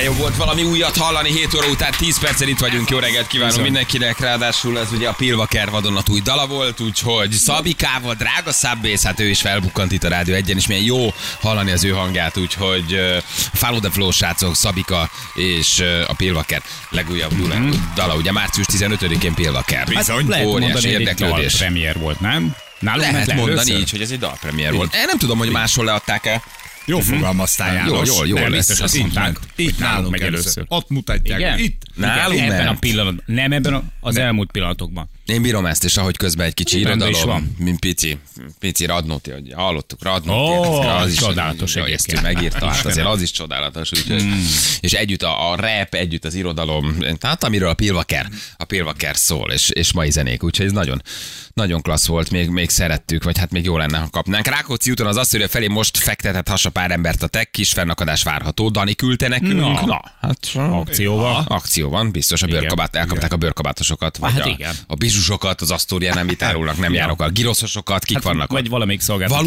De jó volt valami újat hallani, 7 óra után 10 percen itt vagyunk, jó reggelt kívánunk Bizony. mindenkinek, ráadásul ez ugye a Pilvaker vadonatúj dala volt, úgyhogy Szabikával, drága Szabbész, hát ő is felbukkant itt a Rádió egyen, és milyen jó hallani az ő hangját, úgyhogy uh, Follow the Flow srácok, Szabika és uh, a Pilvaker legújabb mm-hmm. dala, ugye március 15-én Pilvaker. Bizony. Lehet Óriási érdeklődés. premier volt, nem? Nálunk Lehet le mondani először? így, hogy ez egy dalpremier volt. Én nem tudom, hogy máshol leadták Jó fogalmaztál, János. Jól, jól, jól lesz. azt Itt mondták, Itt nálunk megy először. Ott mutatják. Igen? Itt. Nálunk ebben a pillanatban. Nem ebben az elmúlt pillanatokban. Én bírom ezt, és ahogy közben egy kicsi is irodalom, van. mint pici, pici Radnóti, hogy hallottuk, Radnóti. Hát az csodálatos jó, ezt ő megírta, hát azért az is csodálatos. Úgyhogy, És együtt a, a rap, együtt az irodalom, tehát amiről a Pilvaker, a Pilvaker szól, és, és mai zenék, úgyhogy ez nagyon, nagyon klassz volt, még, még szerettük, vagy hát még jó lenne, ha kapnánk. Rákóczi úton az Asszőria felé most fektetett hasa pár embert a tek, kis fennakadás várható. Dani küldte nekünk. Na. Na hát Akcióval. Akció van, biztos a Igen. bőrkabát, elkapták a bőrkabátosokat, vagy Hát a, igen. a bizsusokat, az Asztórián nem itt árulnak, nem járok a giroszosokat, kik vannak ott? Hát, Vagy valamelyik szolgáltató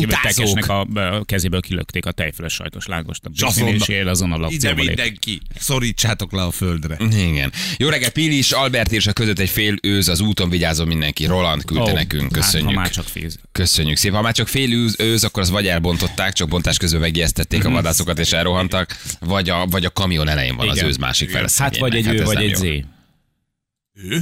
a a kezéből kilökték a tejföles sajtos. A azonnal- és él azonnal Ide akcióba lép. mindenki. Szorítsátok le a földre. Igen. Jó reggel, Pili is, Albert és a között egy fél őz az úton, vigyázom mindenki. Roland küldte Ó, nekünk, Hát, köszönjük. ha már csak féz. Köszönjük szépen. Ha már csak fél őz, őz akkor az vagy elbontották, csak bontás közben megijesztették a vadászokat és elrohantak, vagy a, vagy a kamion elején van az Igen. őz másik fele. Hát vagy egy szegénynek. ő, vagy egy jó. zé. Ő?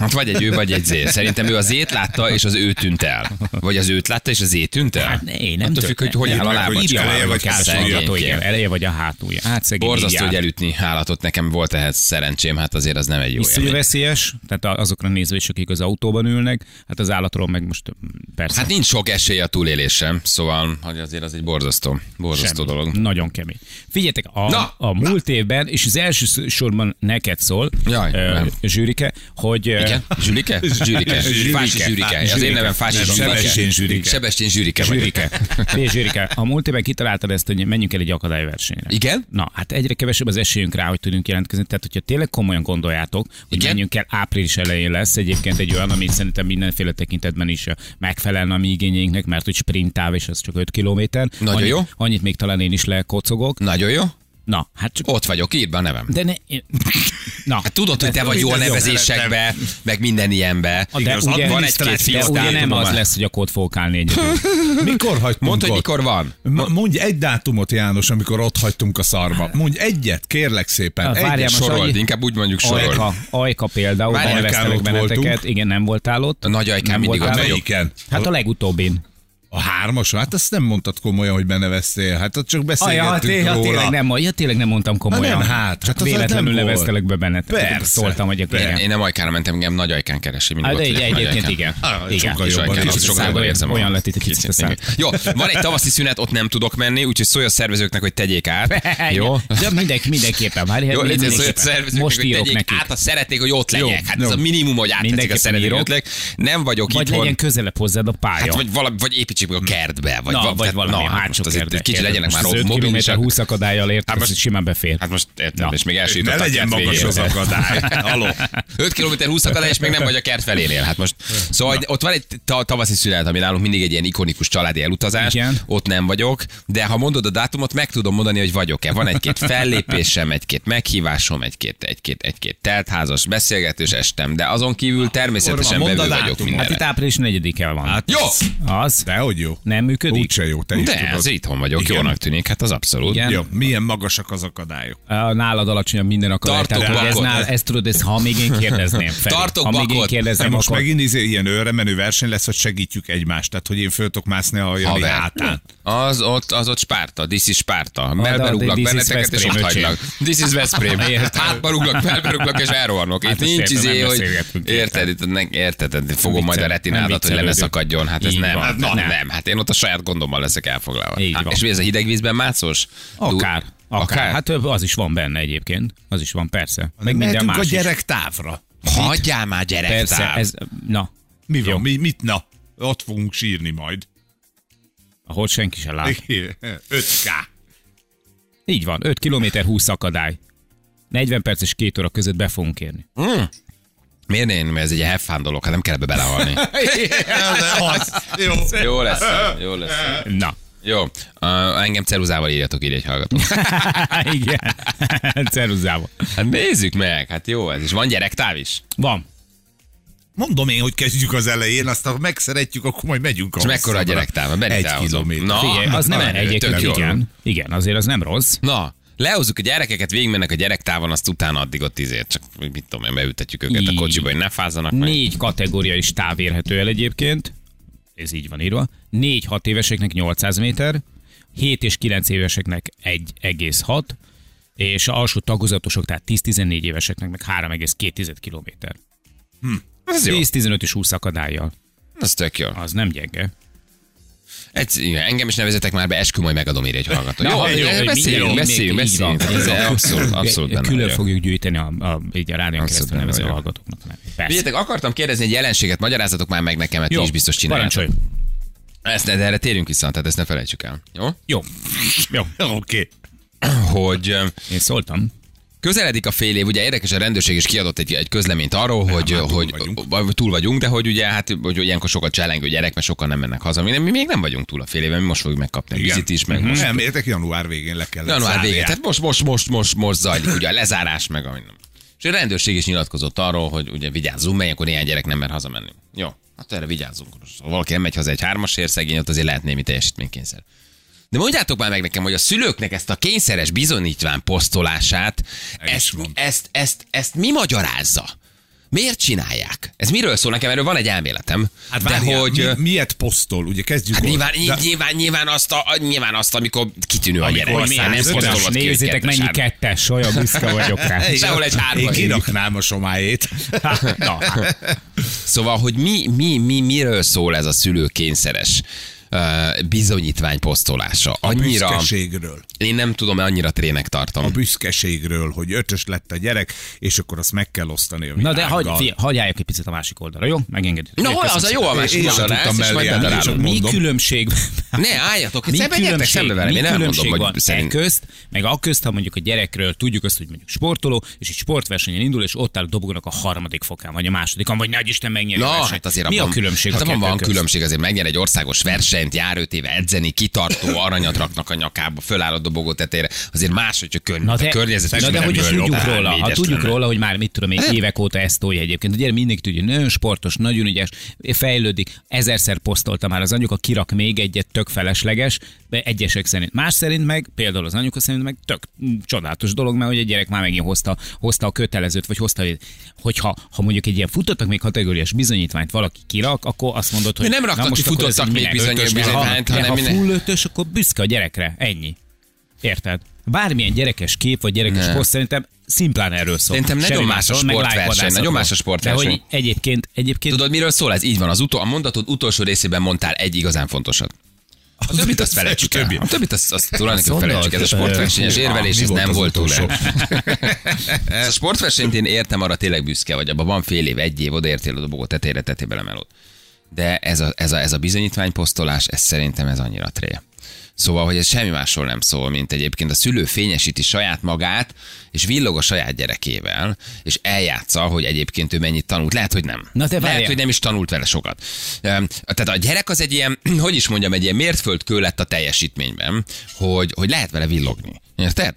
Hát vagy egy ő, vagy egy zé. Szerintem ő az ét látta, és az ő tűnt el. Vagy az őt látta, és az é tűnt el. Hát né, nem Attól függ, hogy hogy áll a lába. csak eleje vagy lába, hátul, szegénykém. igen, eleje vagy a hátulja. Hát Borzasztó, hogy elütni állatot. Nekem volt ehhez szerencsém, hát azért az nem egy jó Iszonyú veszélyes, tehát azokra nézve is, akik az autóban ülnek, hát az állatról meg most mm, persze. Hát nincs sok esély a túlélésem, szóval hogy azért az egy borzasztó, borzasztó Semmi. dolog. Nagyon kemény. Figyeljetek, a, Na, a múlt évben, és az első sorban neked szól, Jaj, nem. Zsűrike, hogy... Zsülike? Zsülike. Zsülike. Fási Zsülike. Az én nevem Fási Nem, Zsülike. Sebestyén Zsülike. Sebestyén Zsülike. Figyelj, Zsűrike, a múlt évben kitaláltad ezt, hogy menjünk el egy akadályversenyre. Igen? Na, hát egyre kevesebb az esélyünk rá, hogy tudunk jelentkezni. Tehát, hogyha tényleg komolyan gondoljátok, hogy Igen? menjünk el, április elején lesz egyébként egy olyan, ami szerintem mindenféle tekintetben is ö, megfelelne a mi igényeinknek, mert hogy sprint táv, és az csak 5 kilométer. Nagyon annyit, jó. Annyit még talán én is lekocogok. Nagyon jó. Na, hát csak Ott vagyok, írd be a nevem. De ne... én- Na, Hát tudod, hogy te vagy jó a nevezésekbe, meg minden ilyenbe. de Igaz, ugye, van egy-két de fix ugye nem az lesz, hogy akkor ott fogok állni egyedül. Mikor hagytunk Mondd, hogy mikor van. Mondj egy dátumot, János, amikor ott hagytunk a szarba. Mondj egyet, kérlek szépen. Egyet. várjál, Sorold, inkább úgy mondjuk sorold. Ajka, Ajka például, ott benneteket. voltunk. Igen, nem voltál ott. A nagy Ajkán Nem mindig ott vagyok. Hát a legutóbbin. A hármas? Hát azt nem mondtad komolyan, hogy beneveztél. Hát ott csak beszélgettünk té- ja, róla. tényleg nem, ja, tényleg nem mondtam komolyan. nem, hát, csak hát az véletlenül nem neveztelek be benneteket. Persze. Szóltam, hogy igen. én nem Ajkára mentem, engem Nagy Ajkán keresi. mindig Hát, de egyébként igen. Igen. sokkal jobban sokkal jobban érzem. Olyan lett itt egy szám. Jó, van egy tavaszi szünet, ott nem tudok menni, úgyhogy szólj a szervezőknek, hogy tegyék át. Jó? De mindenki, mindenképpen. Várj, Jó, Most hogy írok tegyék nekik. át, ha szeretnék, hogy ott legyek. Hát ez a minimum, hogy áttetszik a szeretnék. Nem vagyok Vagy itthon. legyen közelebb hozzád a pálya. Hát, vagy, valami, vagy meg a kertbe. Vagy, Na, va- vagy valami na, hát most azért egy Kicsit legyenek már ott 5 km mobilisak. 20 akadályjal ért, Hát hát most- simán befér. Hát most érted, Na. és még Ne elsütött a legyen magas az akadály. Haló. 5 km 20 akadály, és még nem vagy a kert felénél. Hát most, szóval ott van egy ta- tavaszi szünet, ami nálunk mindig egy ilyen ikonikus családi elutazás. Ott nem vagyok, de ha mondod a dátumot, meg tudom mondani, hogy vagyok-e. Van egy-két fellépésem, egy-két meghívásom, egy-két, egy-két, egy-két teltházas beszélgetős estem, de azon kívül természetesen bevő vagyok dátumot. mindenre. Hát itt április 4-e van. Hát Jó! Az? Dehogy jó. Nem működik? Úgyse jó, te is De tudod. ez itthon vagyok, Igen. jónak tűnik, hát az abszolút. Igen. Jó, milyen magasak az akadályok? Nálad alacsonyabb minden akadály. Tartok Tehát, ez, nál, ezt tudod, ez, ha még én kérdezném. Feri, Tartok ha még én vakot. De kérdezném, most akkor... megint izé, ilyen őre menő verseny lesz, hogy segítjük egymást. Tehát, hogy én föl tudok mászni a Jani hátán. Az ott, az ott Spárta, this is Spárta. Is benneteket, és ott öcsém. hagynak. This is Veszprém. Értem. Hátbarúglak, melberúglak, és elrohanok. Itt Hát nincs izé, nem hogy... Érted, érted, fogom majd a retinádat, nem hogy le ne szakadjon. Hát ez Így nem. Hát Nem. Hát én ott a saját gondommal leszek elfoglalva. Így Hát, van. És mi ez a hideg vízben mászós? Akár. Akár. Akár? Hát az is van benne egyébként. Az is van, persze. Meg minden Mehetünk más a gyerek távra. Hagyjál már gyerek Persze, táv. ez, na, Mi van? Jó. Mi, mit na? Ott fogunk sírni majd. ahol senki se lát. 5K. Így van, 5 km 20 akadály. 40 perc és 2 óra között be fogunk érni. Miért én? Mert ez egy fun dolog, hát nem kell ebbe belehalni. Jó. jó lesz, jó lesz. Na, Jó, uh, engem ceruzával írjatok ide egy hallgató. Igen. Ceruzával. Hát nézzük meg, hát jó ez. És van gyerektáv is? Van. Mondom én, hogy kezdjük az elején, aztán ha megszeretjük, akkor majd megyünk És mekkora a gyerektáv? Egy kilométer. Na, Figyelj, az nem egyébként jó. igen. Igen, azért az nem rossz. Na, lehozzuk a gyerekeket, végigmennek a gyerektávon, azt utána addig ott izért, csak mit tudom én, beültetjük őket a Így. kocsiba, hogy ne fázzanak meg. Négy kategória is táv érhető el egyébként. Ez így van írva. 4-6 éveseknek 800 méter, 7 és 9 éveseknek 1,6, és a alsó tagozatosok, tehát 10-14 éveseknek meg 3,2 kilométer. Ez jó, 10-15 és 20 akadályjal. ez tök jó. Az nem gyenge. Egy, igen, engem is nevezetek már be, eskü, majd megadom írja egy hallgató. Jó, jó, jó, beszéljünk, beszéljünk, beszéljünk. abszolút, abszolút benne Külön fogjuk gyűjteni a, a, így a Abszolút keresztül nevező hallgatóknak. Figyeljetek, akartam kérdezni egy jelenséget, magyarázatok már meg nekem, mert ti is biztos csináljátok. Ezt, de erre térjünk vissza, tehát ezt ne felejtsük el. Jó? Jó. Jó. Oké. Hogy ö, Én szóltam. Közeledik a fél év, ugye érdekes, a rendőrség is kiadott egy, egy közleményt arról, hogy, már túl hogy vagyunk. vagy túl vagyunk, de hogy ugye hát hogy ilyenkor sokat cselengő gyerek, mert sokan nem mennek haza. Mi, nem- mi még nem vagyunk túl a fél éven, mi most fogjuk megkapni a Igen. vizit is, meg most Nem, értek, január végén le kellett január végén. Tehát most, most, most, most, most zajlik ugye a lezárás, meg a minden. És a rendőrség is nyilatkozott arról, hogy ugye vigyázzunk, mert akkor néhány gyerek nem mer hazamenni. Jó, hát erre vigyázzunk. Ha valaki nem megy haza egy hármasért, szegény, ott azért lehet némi teljesítménykényszer. De mondjátok már meg nekem, hogy a szülőknek ezt a kényszeres bizonyítvány posztolását, ezt, mond. ezt, ezt, ezt mi magyarázza? Miért csinálják? Ez miről szól nekem? Erről van egy elméletem. Hát de várjál, hogy... mi, miért posztol? Ugye kezdjük Hát nyilván, De- nyilván, nyilván, azt a, nyilván azt, amikor kitűnő a Amikor gyerek. milyen Aztán nem posztolod ki, Nézzétek, kettes, mennyi kettes, olyan büszke vagyok rá. Sehol egy Én hármas. kiraknám a somáét. Na. Szóval, hogy mi, mi, mi, miről szól ez a szülő kényszeres uh, bizonyítvány posztolása? A Annyira, büszkeségről. én nem tudom, mert annyira trének A tartom. büszkeségről, hogy ötös lett a gyerek, és akkor azt meg kell osztani a Na de hagy, hagyjáljuk egy picit a másik oldalra, jó? Megengedjük. Na, hol az a jó a másik oldalra? tudtam Ezt is majd mellé állni, bedarálom. csak Mi mondom. különbség Ne, álljatok, mi gyertek szembe velem, mi én elmondom, különbség van hogy szerint... e közt, meg a közt, ha mondjuk a gyerekről tudjuk azt, hogy mondjuk sportoló, és egy sportversenyen indul, és ott áll a dobogónak a harmadik fokán, vagy a másodikon, vagy nagy Isten megnyeri a Na, hát azért Mi a különbség hát a van közt? különbség, azért megnyer egy országos versenyt, jár öt éve edzeni, kitartó, aranyat raknak a nyakába, föláll a dobogó tetére. Azért más, hogyha könny, Na a de, környezet na de hogy tudjuk róla, ha tudjuk róla, hogy már mit tudom én, évek óta ezt tolja egyébként. Ugye mindenki tudja, nagyon sportos, nagyon ügyes, fejlődik, ezerszer posztolta már az anyuka, kirak még egyet, tök felesleges, egyesek szerint. Más szerint meg, például az anyuka szerint meg tök csodálatos dolog, mert hogy a gyerek már megint hozta, hozta a kötelezőt, vagy hozta, hogyha ha mondjuk egy ilyen futottak még kategóriás bizonyítványt valaki kirak, akkor azt mondod, hogy De nem na raktak most ki futottak még bizonyos Bizonyítványt, ha, hanem ha full ötös, akkor büszke a gyerekre. Ennyi. Érted? Bármilyen gyerekes kép vagy gyerekes Ne. poszt szerintem szimplán erről szól. Szerintem nagyon más a sportverseny, nagyon más a sportverseny. De hogy egyébként, egyébként Tudod, miről szól ez? Így van, az utol, a mondatod utolsó részében mondtál egy igazán fontosat. A többit azt felejtsük el. A többit azt, azt tulajdonképpen felejtsük. Ez a sportversenyes Hú, érvelés, ez nem volt túl? Ez a sportversenyt én értem, arra tényleg büszke vagy. Abban van fél év, egy év, odaértél a dobogó tetére, tettél bele melót. De ez a, ez a, ez a bizonyítványposztolás, ez szerintem ez annyira tré. Szóval, hogy ez semmi másról nem szól, mint egyébként a szülő fényesíti saját magát, és villog a saját gyerekével, és eljátsza, hogy egyébként ő mennyit tanult. Lehet, hogy nem. Na de Lehet, várjál. hogy nem is tanult vele sokat. Tehát a gyerek az egy ilyen, hogy is mondjam, egy ilyen mértföldkő lett a teljesítményben, hogy, hogy lehet vele villogni. Érted?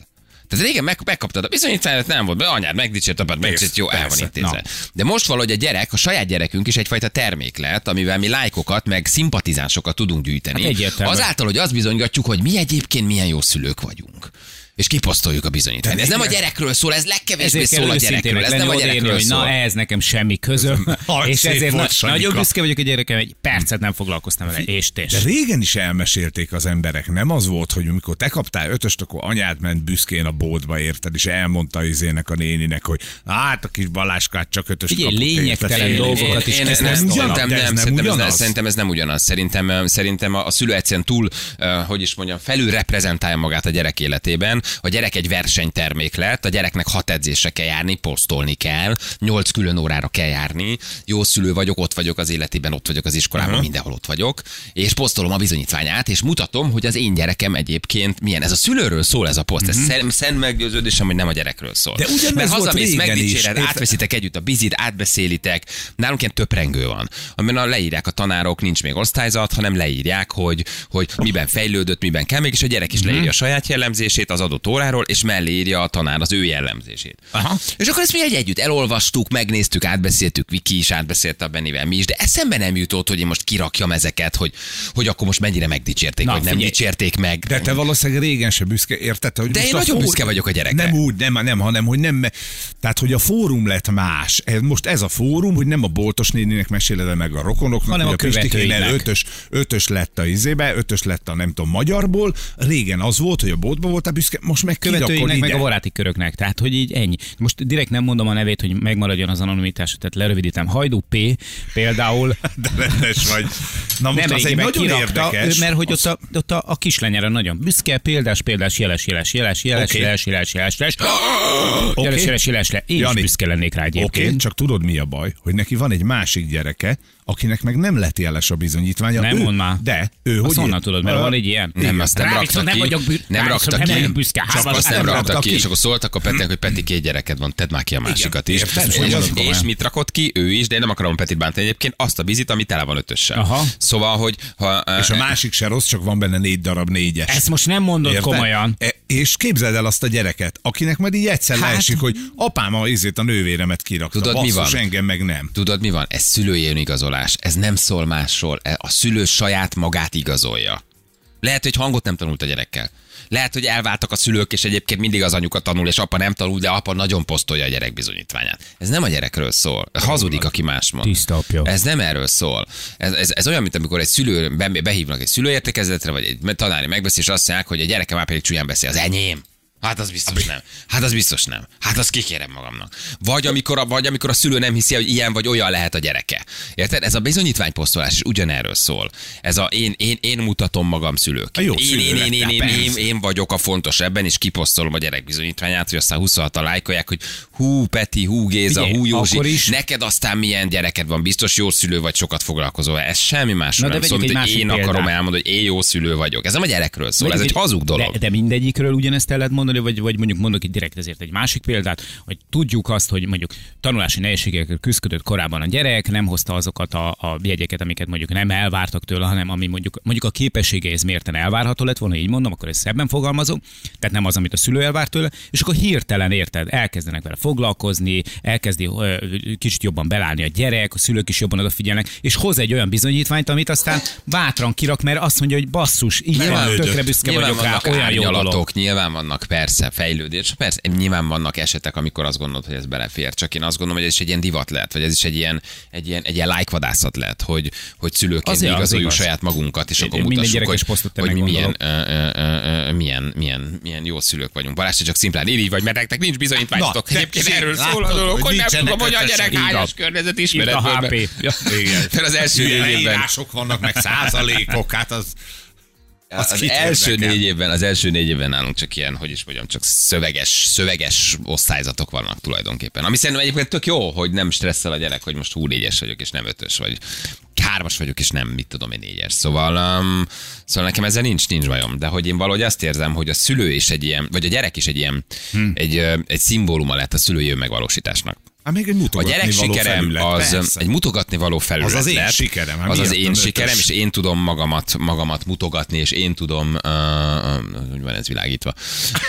Tehát régen meg, megkaptad a bizonyítványt, nem volt be, anyád megdicsért, apád megdicsért, jó, el van intézve. De most valahogy a gyerek, a saját gyerekünk is egyfajta termék lett, amivel mi lájkokat, meg szimpatizánsokat tudunk gyűjteni. Hát egyértelmű. Azáltal, hogy azt bizonygatjuk, hogy mi egyébként milyen jó szülők vagyunk. És kiposztoljuk a bizonyítványt. Ez nem a gyerekről szól, ez legkevésbé szól a gyerekről. Ez nem a gyerekről szól. na ehhez nekem semmi közöm, és ezért na, nagyon büszke vagyok a gyerekem, egy percet nem foglalkoztam vele, és De tés. régen is elmesélték az emberek, nem az volt, hogy amikor te kaptál ötöst, akkor anyád ment büszkén a boltba, érted, és elmondta izének a néninek, hogy hát a kis Baláskát csak ötöst Figyelj, kapott. lényegtelen dolgokat is én, kezd nem, ez szerintem, nem, de ez nem szerintem, ez, ugyanaz. szerintem ez nem ugyanaz. Szerintem, szerintem a, szülő egyszerűen túl, uh, hogy is mondjam, felül reprezentálja magát a gyerek életében, a gyerek egy versenytermék lett, a gyereknek hat edzésre kell járni, posztolni kell, nyolc külön órára kell járni, jó szülő vagyok, ott vagyok az életében, ott vagyok az iskolában, uh-huh. mindenhol ott vagyok, és posztolom a bizonyítványát, és mutatom, hogy az én gyerekem egyébként milyen. Ez a szülőről szól ez a poszt, uh-huh. ez szent meggyőződésem, hogy nem a gyerekről szól. De ugyanez Mert hazamész, megdicséred, átveszitek együtt a bizit, átbeszélitek. Nálunk ilyen töprengő van, amiben leírják a tanárok, nincs még osztályzat, hanem leírják, hogy, hogy miben fejlődött, miben kell még, és a gyerek is Mhm. leírja a saját jellemzését az adott óráról, és mellé írja a tanár az ő jellemzését. Aha. És akkor ezt mi egy együtt elolvastuk, megnéztük, átbeszéltük, Viki is átbeszélte a Bennivel, mi is, de eszembe nem jutott, hogy én most kirakjam ezeket, hogy, hogy akkor most mennyire megdicsérték, Na, vagy nem figyelj. dicsérték meg. De te valószínűleg régen se büszke, érted? Hogy De én a nagyon fó- büszke vagyok a gyerekre. Nem úgy, nem, nem, hanem hogy nem, tehát hogy a fórum lett más. Ez, most ez a fórum, hogy nem a boltos néninek meséled meg a rokonoknak, Hanem a Pistikénél követőinek. ötös, ötös lett a izébe, ötös lett a nem tudom magyarból. Régen az volt, hogy a boltba voltál büszke, most meg követőinek, meg a baráti köröknek. Tehát, hogy így ennyi. Most direkt nem mondom a nevét, hogy megmaradjon az anonimitás, tehát lerövidítem. Hajdú P például. De rendes vagy. Na most nem az egy nagyon kirakta, érdekes. Mert hogy ott a, ott a, a kislányára nagyon büszke, példás, példás, jeles, jeles, jeles, jeles, okay. jeles, jeles, jeles, jeles, okay. jeles, jeles, jeles, jeles, Én Jani, is büszke lennék rá egyébként. Okay, csak tudod mi a baj, hogy neki van egy másik gyereke, akinek meg nem lett jeles a bizonyítványa. Nem ő, mondd már. De ő Azt hogy honnan tudod, mert van egy ilyen? Nem, azt nem rakta ki. nem vagyok nem rakta ki. nem büszke. Csak azt nem rakta ki, és akkor szóltak a Petinek, hogy Peti két gyereked van, tedd már ki a másikat is. És, mit rakott ki? Ő is, de én nem akarom Petit bántani egyébként, azt a bizit, ami tele van ötössel. Szóval, hogy ha, És a másik se rossz, csak van benne négy darab négyes. Ezt most nem mondod komolyan. És képzeld el azt a gyereket, akinek majd így egyszer hát... leesik, hogy apám a izét a nővéremet kirakta. Tudod, mi Basszus, van? engem meg nem. Tudod, mi van? Ez szülői önigazolás. Ez nem szól másról. E- A szülő saját magát igazolja. Lehet, hogy hangot nem tanult a gyerekkel. Lehet, hogy elváltak a szülők, és egyébként mindig az anyuka tanul, és apa nem tanul, de apa nagyon posztolja a gyerek bizonyítványát. Ez nem a gyerekről szól. Hazudik, aki más mond. Tiszta apja. Ez nem erről szól. Ez, ez, ez olyan, mint amikor egy szülő be- behívnak egy szülőértekezletre, vagy egy tanári megbeszélés, azt mondják, hogy a gyereke már pedig csúnyán beszél. Az enyém. Hát az biztos nem. Hát az biztos nem. Hát azt kikérem magamnak. Vagy amikor, a, vagy amikor a szülő nem hiszi, hogy ilyen vagy olyan lehet a gyereke. Érted? Ez a bizonyítványposztolás is ugyanerről szól. Ez a én, én, én mutatom magam szülők. A jó én, én, én, én, én, én, én, vagyok a fontos ebben, és kiposztolom a gyerek bizonyítványát, hogy aztán 26 a lájkolják, hogy hú Peti, hú Géza, Figyelj, hú Józsi, is- neked aztán milyen gyereked van, biztos jó szülő vagy, sokat foglalkozol. Ez semmi más Na, de nem szól, vegyük mint hogy én másik akarom példát. elmondani, hogy én jó szülő vagyok. Ez nem a gyerekről szól, ez egy hazug dolog. De, de mindegyikről ugyanezt el lehet mondani, vagy, vagy mondjuk mondok itt direkt ezért egy másik példát, hogy tudjuk azt, hogy mondjuk tanulási nehézségekkel küzdött korábban a gyerek, nem hozta azokat a, a jegyeket, amiket mondjuk nem elvártak tőle, hanem ami mondjuk, mondjuk a képességeihez mérten elvárható lett volna, így mondom, akkor ezt szebben fogalmazom, tehát nem az, amit a szülő elvárt tőle, és akkor hirtelen érted, elkezdenek vele foglalkozni, elkezdi ö, kicsit jobban belállni a gyerek, a szülők is jobban odafigyelnek, és hoz egy olyan bizonyítványt, amit aztán bátran kirak, mert azt mondja, hogy basszus, így van, tökre büszke nyilván vagyok rá, olyan jó dolog. nyilván vannak persze fejlődés, persze nyilván vannak esetek, amikor azt gondolod, hogy ez belefér, csak én azt gondolom, hogy ez is egy ilyen divat lehet, vagy ez is egy ilyen, egy ilyen, egy ilyen lájkvadászat lehet, hogy, hogy szülőként Azért, mi az igazoljuk igaz. saját magunkat, és Én- akkor mutassuk, hogy, hogy mi milyen, ö, ö, ö, milyen, milyen, milyen jó szülők vagyunk. Balázs, csak szimplán így vagy, mert nektek nincs bizonyítványotok. Egyébként erről szól a dolog, hogy nem tudom, hogy a gyerek hányas környezet Itt a. HP. Ja. Igen. Fel az első évben. Vannak, meg százalékok, hát az... Az az első érdekel? négy évben, az első négy évben nálunk csak ilyen, hogy is mondjam, csak szöveges, szöveges osztályzatok vannak tulajdonképpen. Ami szerintem egyébként tök jó, hogy nem stresszel a gyerek, hogy most hú négyes vagyok, és nem ötös vagy. Hármas vagyok, és nem, mit tudom én, négyes. Szóval, um, szóval nekem ezzel nincs, nincs bajom. De hogy én valahogy azt érzem, hogy a szülő is egy ilyen, vagy a gyerek is egy ilyen, Hm. egy, egy szimbóluma lett a szülői önmegvalósításnak. Hát még egy A mutogatni gyerek való sikerem felület, az persze. egy mutogatni való felület Az az én lett. sikerem, hát Az az én nem sikerem, és én tudom magamat, magamat mutogatni, és én tudom, uh, hogy van ez világítva.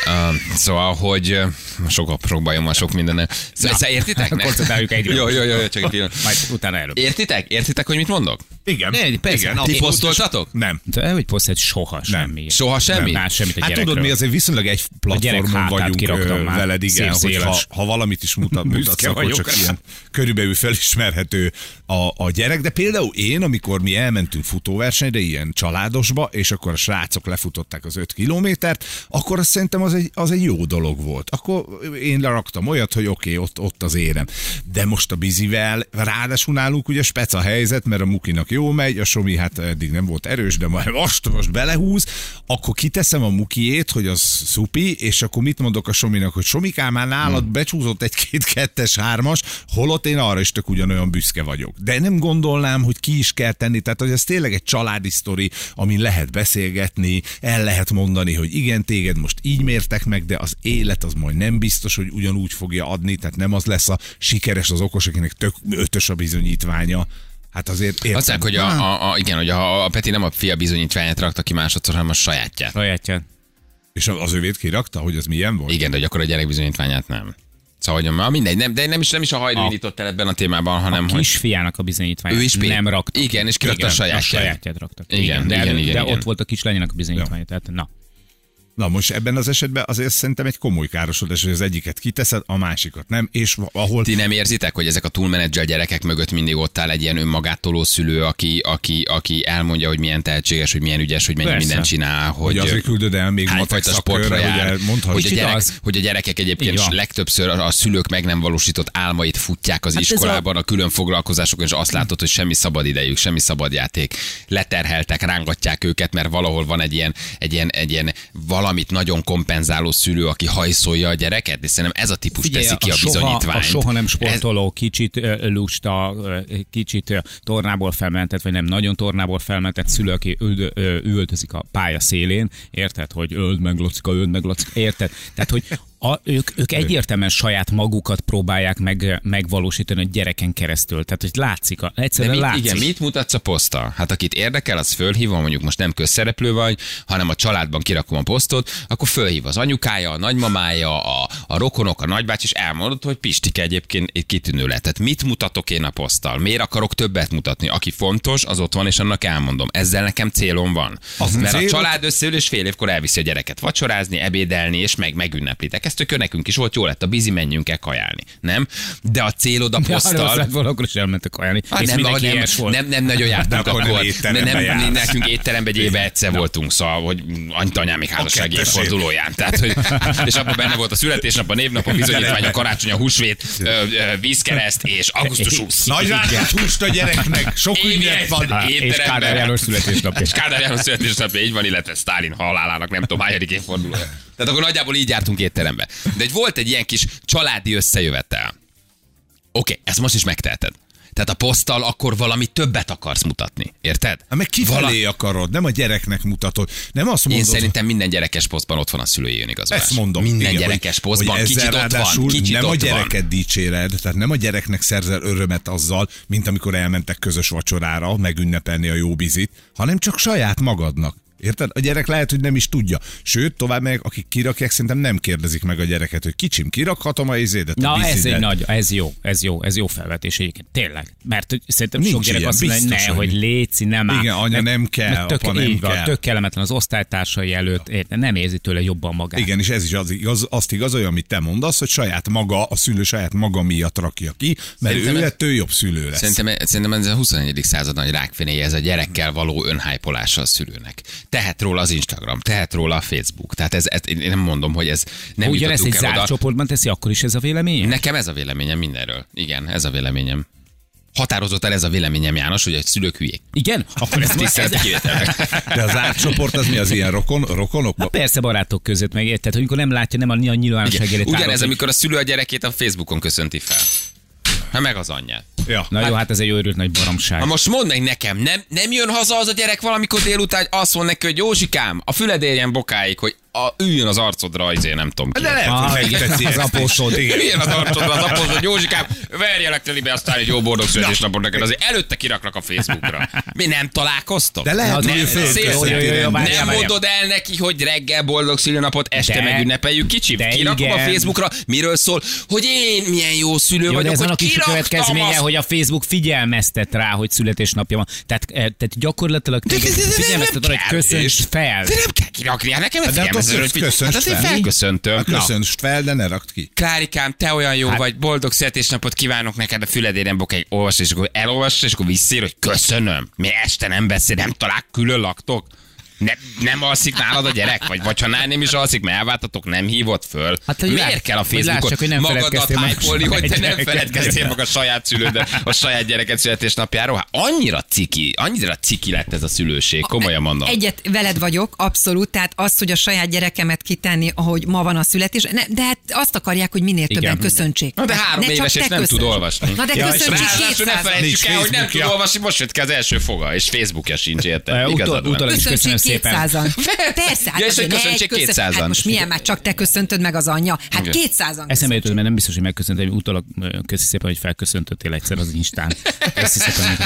Uh, szóval, hogy uh, sok, sok bajom van, sok minden. Szóval, szóval értitek? Koncentráljuk egyre. Jó, jó, jó, jó, csak egy pillanat. Majd utána erről. Értitek? Értitek, hogy mit mondok? Igen, Ne, persze. igen. Ti posztoltatok? Nem. De hogy posztelt soha semmi. Soha semmi? Nem, semmit a Hát gyerekről. tudod, mi azért viszonylag egy gyerek platformon vagyunk veled, igen, hogy ha, valamit is mutat, mutatsz, akkor csak rá. ilyen körülbelül felismerhető a, a gyerek. De például én, amikor mi elmentünk futóversenyre, ilyen családosba, és akkor a srácok lefutották az öt kilométert, akkor azt szerintem az egy, az egy jó dolog volt. Akkor én leraktam olyat, hogy oké, okay, ott, ott az érem. De most a bizivel, ráadásul nálunk ugye speca helyzet, mert a Mukinak jó megy, a Somi hát eddig nem volt erős, de majd most, most belehúz, akkor kiteszem a mukiét, hogy az szupi, és akkor mit mondok a Sominak, hogy Somikám már nálad hmm. becsúzott egy-két kettes hármas, holott én arra is tök ugyanolyan büszke vagyok. De nem gondolnám, hogy ki is kell tenni, tehát hogy ez tényleg egy családi sztori, amin lehet beszélgetni, el lehet mondani, hogy igen, téged most így mértek meg, de az élet az majd nem biztos, hogy ugyanúgy fogja adni, tehát nem az lesz a sikeres, az okos, akinek tök ötös a bizonyítványa. Hát azért értem. Azt mondják, hogy a, a, a, igen, hogy a, a Peti nem a fia bizonyítványát rakta ki másodszor, hanem a sajátját. Sajátját. És az övét kirakta, hogy az milyen volt? Igen, de hogy akkor a gyerek bizonyítványát nem. Szóval, hogy ma mindegy, nem, de nem is, nem is a hajdu A- indított el ebben a témában, hanem A hogy kisfiának a bizonyítványt Ő is pé- nem rakta. Igen, és kirakta a sajátját. A sajátját rakta. ki. Igen, de, igen, de igen, igen. ott volt a kislányának a bizonyítványa. Tehát, na. Na most ebben az esetben azért szerintem egy komoly károsodás, hogy az egyiket kiteszed, a másikat nem, és ahol Ti nem érzitek, hogy ezek a túlmenedzsel gyerekek mögött mindig ott áll egy ilyen önmagátoló szülő, aki, aki, aki elmondja, hogy milyen tehetséges, hogy milyen ügyes, hogy mennyi Persze. mindent csinál, hogy hogy, azért küldöd el még matek sportra jár, hogy hogy, a gyerek, az. hogy a gyerekek egyébként van. legtöbbször a szülők meg nem valósított álmait futják az Hát iskolában, a... külön foglalkozásokon, és azt látod, hogy semmi szabad idejük, semmi szabad játék. Leterheltek, rángatják őket, mert valahol van egy ilyen, egy ilyen, egy ilyen valamit nagyon kompenzáló szülő, aki hajszolja a gyereket, és szerintem ez a típus teszi ki a, soha, bizonyítványt. a soha nem Ez- sportoló, kicsit ö, lusta, kicsit tornából felmentett, vagy nem nagyon tornából felmentett szülő, aki üld, ö, üvöltözik a pálya szélén, érted, hogy öld meg Lacika, öld meg Lacika, érted? Tehát, hogy a, ők, ők egyértelműen saját magukat próbálják meg, megvalósítani a gyereken keresztül. Tehát, hogy látszik, a, De egyszerűen mit, látszik. igen, mit mutatsz a poszttal? Hát akit érdekel, az fölhívom, mondjuk most nem közszereplő vagy, hanem a családban kirakom a posztot, akkor fölhív az anyukája, a nagymamája, a, a rokonok, a nagybács, és elmondod, hogy Pistike egyébként egy kitűnő lett. Tehát mit mutatok én a poszttal? Miért akarok többet mutatni? Aki fontos, az ott van, és annak elmondom. Ezzel nekem célom van. Az Mert a célod- család összeül, és fél évkor elviszi a gyereket vacsorázni, ebédelni, és meg megünneplitek. Tök nekünk is volt, jó lett a bizi, menjünk el kajálni. Nem? De a célod a az lett volna, akkor is elmentek ajánlni. Hát nem, nem, volt. nem, nem, nagyon jártunk De akkor nem akkor. étterembe nem, jársz. nekünk étteremben egy éve egyszer voltunk, szóval, hogy kettes év. évfordulóján. Tehát, hogy, és abban benne volt a születésnap, a névnap, a bizonyítvány, a karácsony, a húsvét, vízkereszt és augusztus 20. Nagy húst a gyereknek, sok ünnep van. és. Kádár János születésnapja. És Kádár János születésnapja, így van, illetve Stalin halálának nem tudom, hányadik évfordulója. Tehát akkor nagyjából így jártunk étterembe. De egy volt egy ilyen kis családi összejövetel. Oké, ezt most is megteheted. Tehát a poszttal akkor valami többet akarsz mutatni. Érted? Hát meg kifelé akarod, nem a gyereknek mutatod. Nem azt Én mondod, szerintem minden gyerekes posztban ott van a szülői önigazolás. Ezt mondom. Minden igen, gyerekes posztban hogy kicsit ott van, kicsit nem a ott gyereket van. dicséred, tehát nem a gyereknek szerzel örömet azzal, mint amikor elmentek közös vacsorára megünnepelni a jó bizit, hanem csak saját magadnak. Érted? A gyerek lehet, hogy nem is tudja. Sőt, tovább meg, akik kirakják, szerintem nem kérdezik meg a gyereket, hogy kicsim, kirakhatom a izédet. a Na, ez bizidet? egy nagy, ez jó, ez jó, ez jó felvetés egyébként. Tényleg. Mert hogy szerintem Nincs sok gyerek ilyen, azt mondja, ne, hogy hogy léci, nem áll. Igen, anya, nem kell, mert tök, apa, nem így van, kell. Tök kellemetlen az osztálytársai előtt, érted? nem érzi tőle jobban magát. Igen, és ez is az igaz, azt igazolja, amit te mondasz, hogy saját maga, a szülő saját maga miatt rakja ki, mert Szerintem ő ez- ettől jobb szülő lesz. Szerintem, szerintem ez a 21. század nagy rákfenéje, ez a gyerekkel való önhájpolása a szülőnek. Tehet róla az Instagram, tehet róla a Facebook. Tehát ez, ez én nem mondom, hogy ez nem Ugyanezt egy zárt oda. csoportban teszi, akkor is ez a vélemény? Nekem ez a véleményem mindenről. Igen, ez a véleményem. Határozott el ez a véleményem, János, hogy a szülők hülyék. Igen? Akkor ez, ez, Tiszteleti kivételnek. De az átcsoport az mi az ilyen rokon, rokonok? Na persze barátok között meg érted, hogy amikor nem látja, nem a, a nyilvánosság tárol, Ugyanez, amikor a szülő a gyerekét a Facebookon köszönti fel. Ha meg az anyját. Ja. Na jó, hát ez egy őrült nagy baromság. Ha most mondd meg nekem, nem, nem jön haza az a gyerek valamikor délután, azt mond neki, hogy Józsikám, a füled érjen bokáig, hogy a, üljön az arcodra, izé, nem tudom ki. De lehet, Ah, hogy igen, megteszi az apósod. Milyen az arcodra az apózod, Józsikám, verjelek telibe aztán egy jó boldog születésnapot neked, azért előtte kiraknak a Facebookra. Mi nem találkoztok? De lehet, Na, nem várjál. mondod el neki, hogy reggel boldog szülőnapot, este De- megünnepeljük kicsit. Kirakom a igen. Facebookra, miről szól, hogy én milyen jó szülő Jó, vagyok, ez hogy a kiraktam következménye, azt. hogy a Facebook figyelmeztet rá, hogy születésnapja van. Tehát, eh, tehát gyakorlatilag de- figyelmeztet arra, hogy köszönts fel. De nem kell kirakni, hát nekem Hát attól hogy köszönts Hát fel. felköszöntöm. Hát Na. Köszönst fel, de ne rakd ki. Klárikám, te olyan jó Hát- vagy, boldog születésnapot kívánok neked a füledéren bokáig, olvasd, és akkor elolvasd, és akkor visszér, hogy köszönöm. Mi este nem beszél, nem talál, külön laktok. Ne, nem alszik nálad a gyerek? Vagy, vagy ha nál nem is alszik, mert elváltatok, nem hívott föl? Hát, hogy Miért lát- kell a Facebookon hogy nem magadat hype-olni, hogy te nem feledkeztél meg a saját szülődet, a saját gyereket születésnapjáról? Hát annyira ciki, annyira ciki lett ez a szülőség, komolyan mondom. Egyet veled vagyok, abszolút. Tehát azt, hogy a saját gyerekemet kitenni, ahogy ma van a születés, ne, de hát azt akarják, hogy minél Igen. többen köszöntsék. Na de három Ne éves, te és nem tud olvasni. Na de Ja, és köszöntsék Ráadásul ne 200 felejtsük el, hogy nem tud olvasni, most jött ki az első foga, és Facebookja sincs, érted? Utol- is köszönöm szépen. 200-an. Persze, hát Ja, és hogy köszöntsék egy köszön- 200-an. Hát most milyen már csak te köszöntöd meg az anyja? Hát Igen. 200-an. Eszembe jutott, mert nem biztos, hogy megköszöntem, ö, köszi szépen, hogy felköszöntöttél egyszer az Instán. Köszi szépen.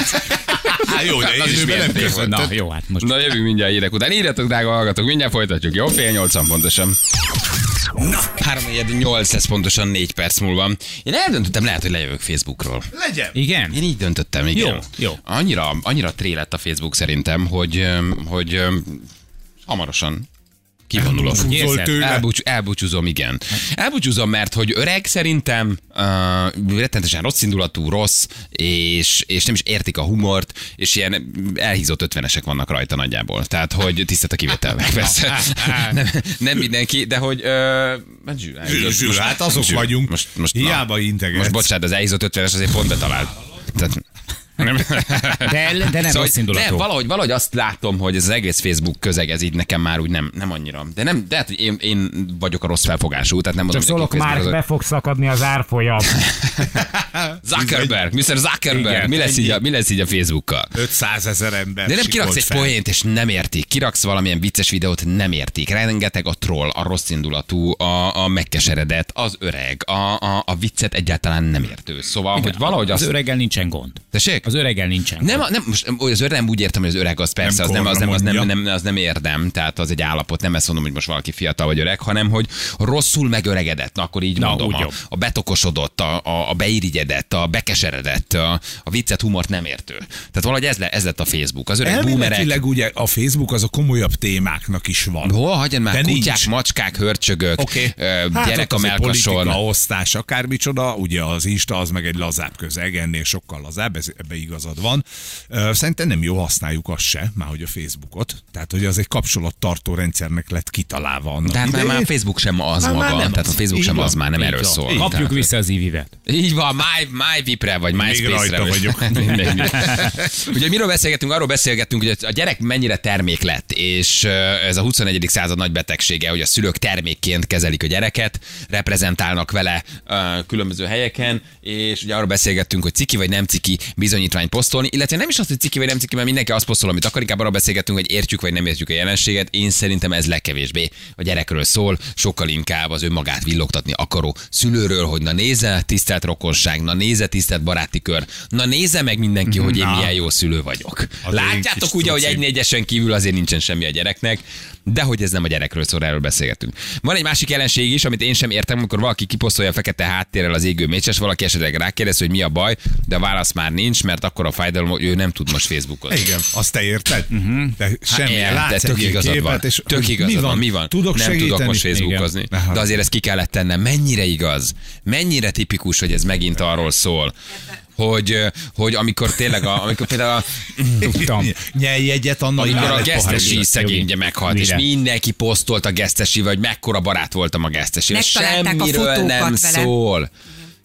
Há, jó, de is én nem milyen köszöntöm. Na, jó, hát most. Na jövünk mindjárt hírek után. Írjatok, drága hallgatók, mindjárt folytatjuk, jó? Fél nyolcan pontosan. Na, 3 8 ez pontosan 4 perc múlva. Én eldöntöttem, lehet, hogy lejövök Facebookról. Legyen. Igen? Én így döntöttem, igen. Jó, jó. Annyira, annyira tré lett a Facebook szerintem, hogy, hogy hamarosan Érzed? tőle. Elbúcs, elbúcsúzom, igen. Elbúcsúzom, mert hogy öreg szerintem, uh, rettenetesen rossz indulatú, rossz, és, és nem is értik a humort, és ilyen elhízott ötvenesek vannak rajta nagyjából. Tehát, hogy tisztelt a kivételnek, persze. nem, nem mindenki, de hogy... Uh, Zsűr, zsűr, hát azok vagyunk. Most, most, Hiába integetsz. Most bocsánat, az elhízott ötvenes azért pont betalált. Tehát, nem. De, de nem Szóval, rossz indulatú. nem, valahogy, valahogy azt látom, hogy ez az egész Facebook közeg, ez így nekem már úgy nem, nem annyira. De nem, de hát, hogy én, én vagyok a rossz felfogású, tehát nem mondom, szólok, már be az- fog szakadni az árfolyam. Zuckerberg, Mr. Zuckerberg, Igen, mi lesz, így a, mi lesz így a Facebookkal? 500 ezer ember. De nem kiraksz egy fel. poént, és nem értik. Kiraksz valamilyen vicces videót, nem értik. Rengeteg a troll, a rossz indulatú, a, a megkeseredett, az öreg, a, a, a viccet egyáltalán nem értő. Szóval, hogy valahogy Az azt... öreggel nincsen gond. Tessék? Az öreggel nincsen Nem, nem, most az öreg nem úgy értem, hogy az öreg az persze, Nem az, nem, az, nem, az, nem, nem, az nem érdem, tehát az egy állapot, nem ezt mondom, hogy most valaki fiatal vagy öreg, hanem hogy rosszul megöregedett, na akkor így Na, mondom, a, jobb. a betokosodott, a, a, a beirigyedett, a bekeseredett, a, a viccet, humort nem értő. Tehát valahogy ez, le, ez lett a Facebook. Az öreg boomerek, Elméletileg ugye a Facebook az a komolyabb témáknak is van. Hol, hagyjad már, De kutyák, nincs. macskák, hörcsögök, okay. Hát gyerek a melkason. Politika, osztás, akármicsoda, ugye az Insta az meg egy lazább közeg, ennél sokkal lazább, ez, ebbe igazad van. Szerintem nem jó használjuk azt se, már hogy a Facebookot. Tehát, hogy az egy kapcsolattartó rendszernek lett kitalálva annak De hát már, már a Facebook sem az Már- már maga, nem tehát a. Facebook Így sem van. az már, nem erről van. szól. Kapjuk Tehát- vissza az ivivet. Így van, My, MyVip-re, vagy MySpace-re. vagyok. Ugye miről beszélgetünk? Arról beszélgettünk, hogy a gyerek mennyire termék lett, és ez a 21. század nagy betegsége, hogy a szülők termékként kezelik a gyereket, reprezentálnak vele különböző helyeken, és ugye arról beszélgettünk, hogy ciki vagy nem ciki bizonyítvány posztolni, illetve nem is azt, hogy ciki vagy nem ciki, mert mindenki azt posztol, amit akar, inkább arról beszélgettünk, hogy értjük vagy nem értjük a jelenséget. Én szerintem ez legkevésbé a gyerekről szól, sokkal inkább az önmagát villogtatni akaró szülőről, hogy na nézze, tisztelt rokonság, na nézze, tisztelt baráti kör, na nézze meg mindenki, hogy én milyen jó szülő vagyok. Látjátok ugye, hogy egy négyesen kívül azért nincsen semmi a gyereknek, de hogy ez nem a gyerekről szól, erről beszélgetünk. Van egy másik jelenség is, amit én sem értem, amikor valaki kiposztolja a fekete háttérrel az égő mécses, valaki esetleg rákérdez, hogy mi a baj, de a válasz már nincs, mert akkor a fájdalom, hogy ő nem tud most Facebookozni. Igen, azt te érted? Uh-huh. De semmi, Igen, látsz de tök igazad van. képet, és Tök igazad van, mi van? Tudok nem segíteni? tudok most Facebookozni. Igen. De azért ezt ki kellett tennem. Mennyire igaz? Mennyire tipikus, hogy ez megint arról szól, hogy, hogy amikor tényleg, a, amikor például a, Tudtam. Nyelj egyet, annak amikor a gesztesi vizet. szegény ugye meghalt, és Mire? mindenki posztolt a gesztesivel, hogy mekkora barát voltam a a Semmiről nem vele. szól.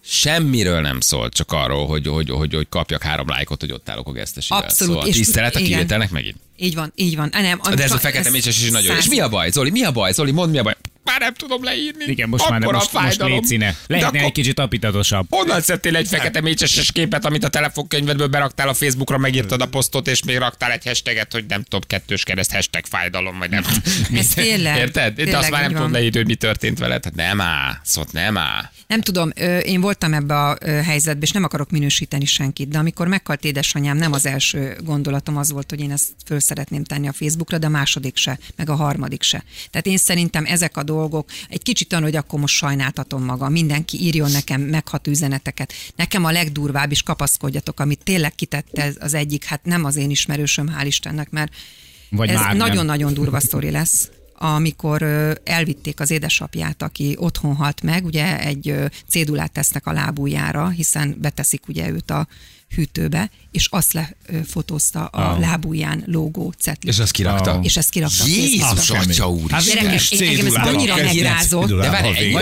Semmiről nem szól, csak arról, hogy, hogy, hogy, hogy kapjak három lájkot, hogy ott állok a gesztesivel. Abszolút, Szóval és- tisztelet a kivételnek megint. Így van, így van. Á, Nem, De ez a fekete mécses is nagyon jó. És mi a baj, Zoli? Mi a baj? Zoli, mondd mi a baj? Már nem tudom leírni. Igen, most már nem, Akkora most, most fájdalom. légy színe. De Lehetne egy kicsit apitatosabb. Honnan szedtél egy fekete mécseses képet, amit a telefonkönyvedből beraktál a Facebookra, megírtad a posztot, és még raktál egy hashtaget, hogy nem tudom, kettős kereszt, hashtag fájdalom, vagy nem. Ez tényleg, Érted? De tényleg azt már nem van. leírni, hogy mi történt veled. Hát nem áll, szóval nem áll. Nem tudom, én voltam ebbe a helyzetbe, és nem akarok minősíteni senkit, de amikor meghalt édesanyám, nem az első gondolatom az volt, hogy én ezt föl szeretném tenni a Facebookra, de a második se, meg a harmadik se. Tehát én szerintem ezek a dolgok egy kicsit olyan, hogy akkor most sajnáltatom magam. Mindenki írjon nekem megható üzeneteket. Nekem a legdurvább is kapaszkodjatok, amit tényleg kitette az egyik, hát nem az én ismerősöm, hál' Istennek, mert Vagy ez nagyon-nagyon durva sztori lesz amikor elvitték az édesapját, aki otthon halt meg, ugye egy cédulát tesznek a lábújára, hiszen beteszik ugye őt a hűtőbe, és azt lefotózta a Ah. lábúján lógó cetlit. És azt kirakta. Ah. és ezt kirakta a Jézus, atya úr! Hát én- engem ez annyira megrázott. De várj,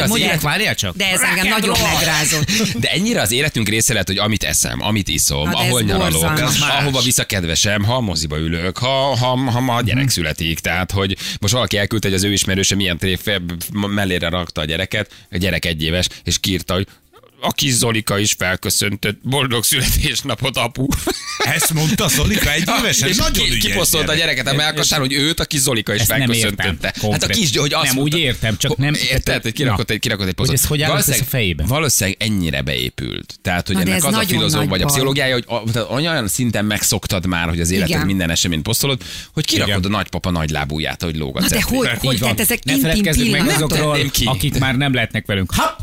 várjál csak. De ez engem nagyon megrázott. De ennyire az életünk része lehet, hogy amit eszem, amit iszom, Hát ahol nyaralok, ahova visz a kedvesem, ha a moziba ülök, ha, ha, ha ma a Mhm. gyerek születik. Tehát, hogy most valaki elküldte, hogy az ő ismerőse milyen tréfe mellére rakta a gyereket, a gyerek egy éves, és kiírta, hogy a kis Zolika is felköszöntött. Boldog születésnapot, apu. Ezt mondta Szolika egy évesen, és nagyon ki, ügyes kiposztolta a gyerek. gyereket a melkasán, hogy őt a kis Zolika is Ezt nem értem. felköszöntötte. Hát a kis, hogy azt nem, mondta- úgy értem, csak nem... Érted, hogy kirakott egy, kirakott egy Hogy posztot. ez hogy áll a fejében? Valószínűleg ennyire beépült. Tehát, hogy Na, ennek az a filozóf vagy a pszichológiája, hogy olyan szinten megszoktad már, hogy az életed minden eseményt posztolod, hogy kirakod a nagypapa nagy lábúját, hogy lóg a Na de hogy, hogy van. ezek ne intim meg azokról, akik már nem lehetnek velünk. Ha!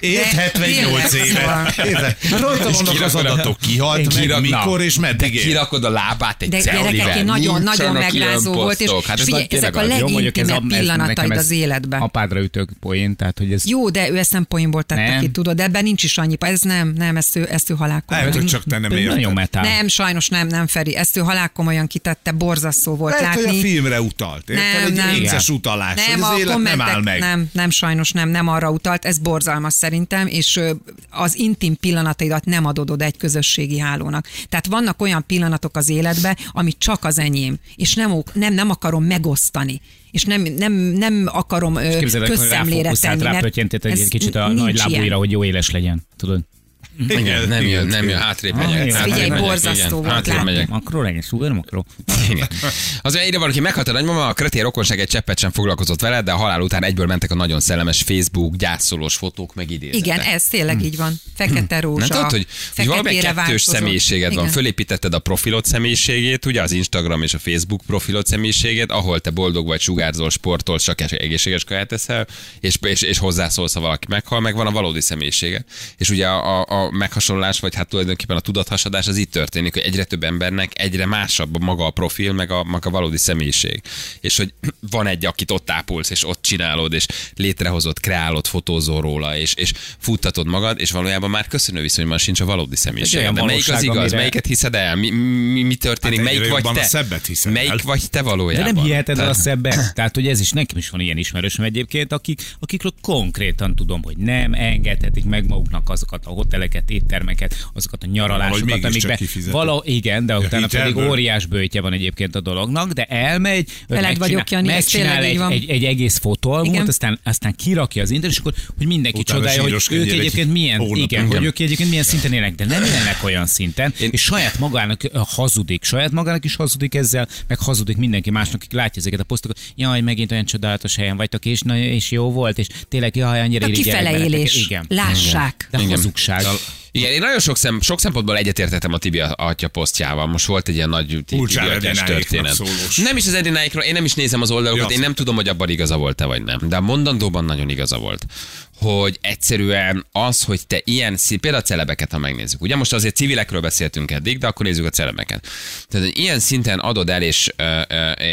Ért 78 tényleg, éve. Rajta vannak az adatok, kihalt meg, mikor és meddig ér. Kirakod a lábát egy De gyerekek, nagyon, nagyon ilyen megrázó volt, és. Hát figyelj, ezek a legintimebb pillanataid az életben. Apádra ütök poén, tehát hogy ez... Jó, de ő ezt nem poénból tette Nem. ki, tudod, de ebben nincs is annyi, ez nem, nem, ezt ő, ezt ő halálkomolyan. Lehet, hogy csak te nem Nagyon érted. metál. Nem, sajnos nem, nem Feri, ezt ő halálkomolyan kitette, borzasztó volt Lehet, hogy a látni. filmre utalt. Érted? Nem, Egy nem. utalás. Nem, az élet nem áll meg. nem, nem, sajnos nem, nem arra utalt, ez borzalmas szerintem, és az intim pillanataidat nem adod oda egy közösségi hálónak. Tehát vannak olyan pillanatok az életben, ami csak az enyém, és nem, nem, nem akarom megosztani. És nem, nem, nem akarom Képzeld, hogy közszemlére tenni, rápötyentetett ez egy kicsit a nagy ilyen. lábúira, hogy jó éles legyen. Tudod? Igen, nem jön, nem jön, hátrébb Ah, megyek. jó. hátrébb Figyelj, megyek, borzasztó igen, volt látni. megyek. Makró legyen, szuper makró. Igen. Azért ide valaki meghalt a nagymama, a kretér rokonság egy cseppet sem foglalkozott vele, de a halál után egyből mentek a nagyon szellemes Facebook gyászolós fotók meg idézetek. Igen, ez tényleg így van. Fekete rózsa. Nem tudod, hogy, hogy feketére kettős személyiséged van. Fölépítetted a profilod személyiségét, ugye az Instagram és a Facebook profilod személyiségét, ahol te boldog vagy, sugárzol, sportolsz, csak egészséges kaját eszel, és, és, és hozzászólsz, ha valaki meghal, meg van a valódi személyisége. És ugye a, a, a meghasonlás, vagy hát tulajdonképpen a tudathasadás az itt történik, hogy egyre több embernek egyre másabb a maga a profil, meg a, meg a valódi személyiség. És hogy van egy, akit ott ápolsz, és ott csinálod, és létrehozod, kreálod, fotózol róla, és, és futtatod magad, és valójában már köszönő viszonyban sincs a valódi személyiség. De melyik az igaz? amire- Melyiket hiszed el? Mi, mi, mi történik? Hát melyik vagy te? a szebbet hiszed melyik el. vagy te De valójában? nem hiheted el a szebbet. Tehát, hogy ez is, nekem is van ilyen ismerősöm egyébként, akik, akikről konkrétan tudom, hogy nem engedhetik meg maguknak azokat a hoteleket, éttermeket, azokat a nyaralásokat, amikbe vala, igen, de utána pedig hitelből. óriás bőtje van egyébként a dolognak, de elmegy, Veled vagyok, Jani, megcsinál egy, egy, egy, egész fotóalbumot, Igen. aztán, aztán kirakja az internet, és akkor, hogy mindenki Utána csodálja, hogy ők egy egyébként milyen, igen, hogy ők egyébként milyen szinten élnek, de nem élnek olyan szinten, és saját magának hazudik, saját magának is hazudik ezzel, meg hazudik mindenki másnak, aki látja ezeket a posztokat. Jaj, megint olyan csodálatos helyen vagytok, és, na, és jó volt, és tényleg jaj, annyira A irigyelek kifeleélés. benneteket. Igen. Lássák. De Igen. hazugság. Igen, én nagyon sok, szem, sok szempontból egyetértettem a Tibi atya posztjával. Most volt egy ilyen nagy Tibi történet. Nem is az Edináikról, én nem is nézem az oldalokat, Ja, én nem tudom, hogy abban igaza volt-e vagy nem. De a mondandóban nagyon igaza volt. Hogy egyszerűen az, hogy te ilyen szín, például a celebeket, ha megnézzük. Ugye most azért civilekről beszéltünk eddig, de akkor nézzük a celebeket. Tehát, hogy ilyen szinten adod el, és,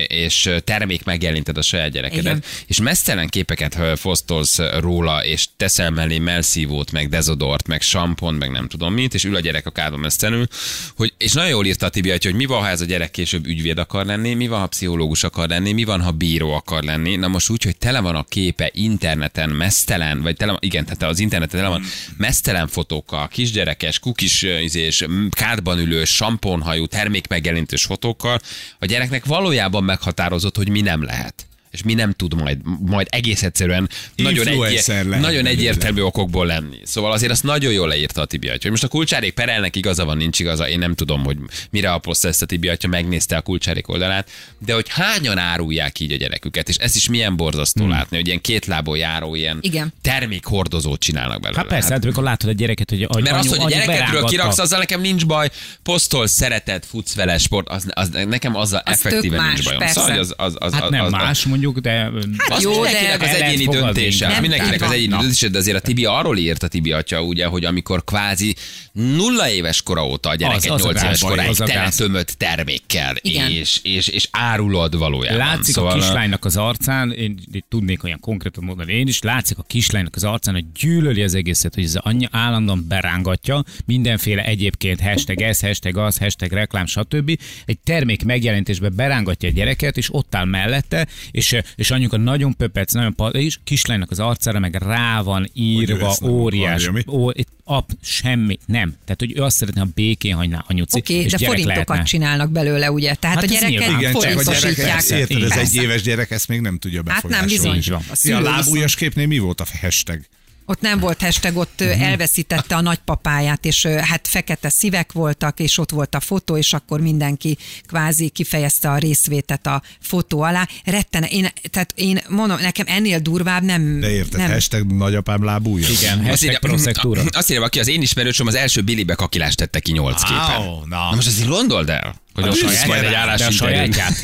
és termék megjeleníted a saját gyerekedet, Igen. és mesztelen képeket fosztolsz róla, és teszel mellé melszívót, meg dezodort, meg sampon, meg nem tudom mit, és ül a gyerek a kádon mesztelenül, hogy, és nagyon jól írta a Tibi, hogy mi van, ha ez a gyerek később ügyvéd akar lenni, mi van, ha pszichológus akar lenni, mi van, ha bíró akar lenni. Na most úgy, hogy tele van a képe interneten, mesztelen, vagy tele van, igen, tehát az interneten tele van. Mesztelen fotókkal, kisgyerekes, kukis izés, kádban ülő, samponhajú, termékmegjelenítős fotókkal, a gyereknek valójában meghatározott, hogy mi nem lehet és mi nem tud majd, majd egész egyszerűen nagyon, egy, nagyon egyértelmű okokból lenni. Szóval azért azt nagyon jól leírta a Tibi atya. Hogy most a kulcsárék perelnek igaza van, nincs igaza, én nem tudom, hogy mire aposzta ezt a Tibi atya, megnézte a kulcsárék oldalát, de hogy hányan árulják így a gyereküket, és ez is milyen borzasztó hmm. látni, hogy ilyen két lábon járó, ilyen Igen. termékhordozót csinálnak belőle. Hát persze, hát amikor látod a gyereket, hogy a, Mert anyu, az, hogy a gyerekedről kiraksz, azzal nekem nincs baj, posztol, szereted, futsz vele, sport, az, az nekem azzal Az effektíven tök nincs bajom. persze. Szóval, az, az, az, Hát az, nem az, más, mondjuk mondjuk, de... Az Jó, jó, de- mindenkinek az egyéni döntése. Nem, mindenkinek az egyéni döntése, de azért a Tibi arról írt a Tibi atya, ugye, hogy amikor kvázi nulla éves kora óta a gyereket Az- az a 8 éves gáz, koráig az a gáz. teletömött termékkel, Igen. és, és, és árulod valójában. Látszik Szóval, a kislánynak az arcán, én tudnék olyan konkrétan mondani, én is látszik a kislánynak az arcán, hogy gyűlöli az egészet, hogy az anyja állandóan berángatja, mindenféle egyébként hashtag ez, hashtag az, hashtag reklám, stb. Egy termék megjelentésbe berángatja a gyereket, és ott áll mellette, és, és anyuka nagyon pöpec, nagyon pa, és kislánynak az arcára meg rá van írva, nem óriás, ó, ap, semmi, nem. Tehát, hogy ő azt szeretné, ha békén hagyná anyuci, Oké, okay, és de forintokat lehetne. csinálnak belőle, ugye? Tehát Hát a nyilván. Igen, csak a gyerek, forintosítják. érted, ez egy éves gyerek ezt még nem tudja Hát nem befolyásolni. bizony. Így van. A a lábújas képnél mi volt a hashtag? Ott nem volt hashtag, ott ö, elveszítette a nagypapáját, és hát fekete szívek voltak, és ott volt a fotó, és akkor mindenki kvázi kifejezte a részvétet a fotó alá. Rettene, én, tehát én mondom, nekem ennél durvább nem... De érted, nem. hashtag nagyapám lábújas? Igen, Azt hashtag írja, proszektúra. azt írja, aki az én ismerősöm az első bilibe kakilást tette ki 8 Á, képen. ó, na. Na most azért gondold el, hogy a saját majd egy De a sajátját.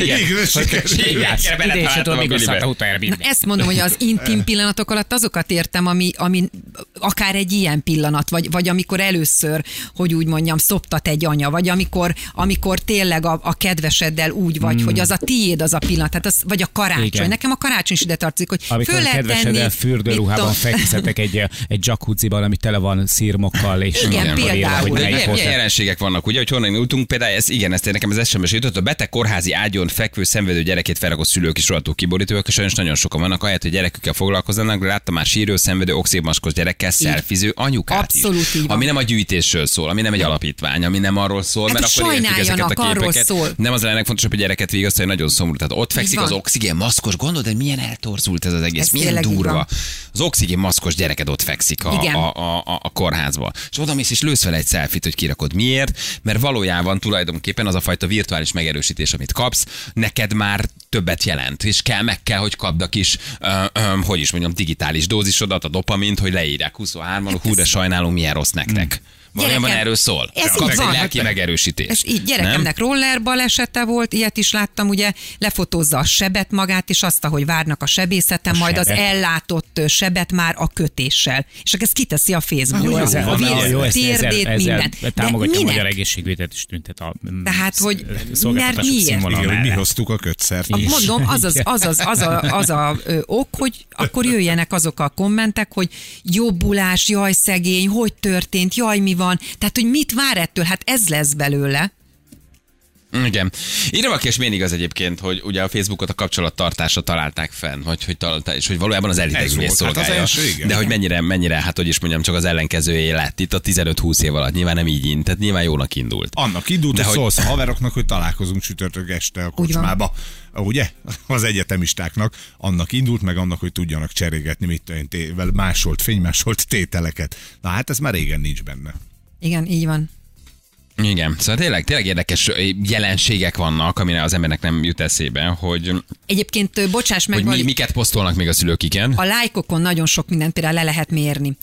Igen, tudom, Na, minden. ezt mondom, hogy az intim pillanatok alatt azokat értem, ami, ami akár egy ilyen pillanat, vagy, vagy amikor először, hogy úgy mondjam, szoptat egy anya, vagy amikor, amikor tényleg a, a kedveseddel úgy vagy, hogy az a tiéd az a pillanat, tehát az, vagy a karácsony. Igen. Nekem a karácsony is ide tartozik, hogy Amikor föl a lehet tenni, fürdőruhában fekszetek egy, egy jacuzziban, ami tele van szírmokkal, és Igen, például. milyen, jelenségek vannak, ugye, hogy honnan indultunk, például ez, igen, ezt nekem az SMS jutott, a beteg kórházi ágyon fekvő szenvedő gyerekét felrakott szülők is rohadtul kiborítóak, és sajnos nagyon sokan vannak, ahelyett, hogy gyerekükkel foglalkozzanak, láttam már sírő, szenvedő, oxigmaskos gyerekkel, szelfiző anyukát Abszolút is. Ami nem a gyűjtésről szól, ami nem egy alapítvány, ami nem arról szól, Hát, mert akkor értjük ezeket a képeket. szól. Nem az a legfontosabb, hogy gyereket vigasztalja, nagyon szomorú. Tehát ott fekszik az oxigén maszkos, gondolod, hogy milyen eltorzult ez az egész, Ez milyen durva. Az oxigén maszkos gyereket ott fekszik a, a, a, a, a kórházba. És oda mész és lősz vele egy selfit, hogy kirakod. Miért? Mert valójában tulajdonképpen az a fajta virtuális megerősítés, amit kapsz, neked már többet jelent, és kell, meg kell, hogy kapd a kis, ö, ö, hogy is mondjam, digitális dózisodat, a dopamint, hogy leírják 23-an, hú, de sajnálom, milyen rossz nektek. Valójában erről szól. ez így Kapsz egy van. lelki megerősítést. Ez így gyerekemnek roller balesete volt, ilyet is láttam, ugye lefotózza a sebet magát, és azt, hogy várnak a sebészeten, A majd az sebet. ellátott ö, sebet már a kötéssel. És akkor ezt kiteszi a Facebookra. Jó, ezzel, a víz, jó, ezzel, térdét, ezzel mindent. támogatja a magyar egészségvédet is tüntet a mm, Tehát, hogy mert miért? Igen, hogy mi hoztuk a kötszert. Mondom, az az, az, az, az, a, az a ö, ok, hogy akkor jöjjenek azok a kommentek, hogy jobbulás, jaj szegény, hogy történt, jaj mi van. Tehát, hogy mit vár ettől? Hát ez lesz belőle. Igen. Írja valaki, és miért igaz egyébként, hogy ugye a Facebookot a kapcsolattartásra találták fenn, vagy hogy találták, és hogy valójában az Ez elidegülés volt, hát az szolgálja. első, igen. De hogy mennyire, mennyire, hát hogy is mondjam, csak az ellenkezője lett itt a 15-20 év alatt. Nyilván nem így int, tehát nyilván jónak indult. Annak indult, De hogy szólsz a haveroknak, hogy találkozunk csütörtök este a kocsmába. Ugye? Az egyetemistáknak. Annak indult, meg annak, hogy tudjanak cserégetni, mit té- vel- másolt, fénymásolt tételeket. Na hát ez már régen nincs benne. Igen, így van. Igen, szóval tényleg, tényleg érdekes jelenségek vannak, amire az embernek nem jut eszébe, hogy, Egyébként, bocsáss meg, hogy mi, Vali, miket posztolnak még a szülők, igen. A lájkokon nagyon sok mindent például le lehet mérni.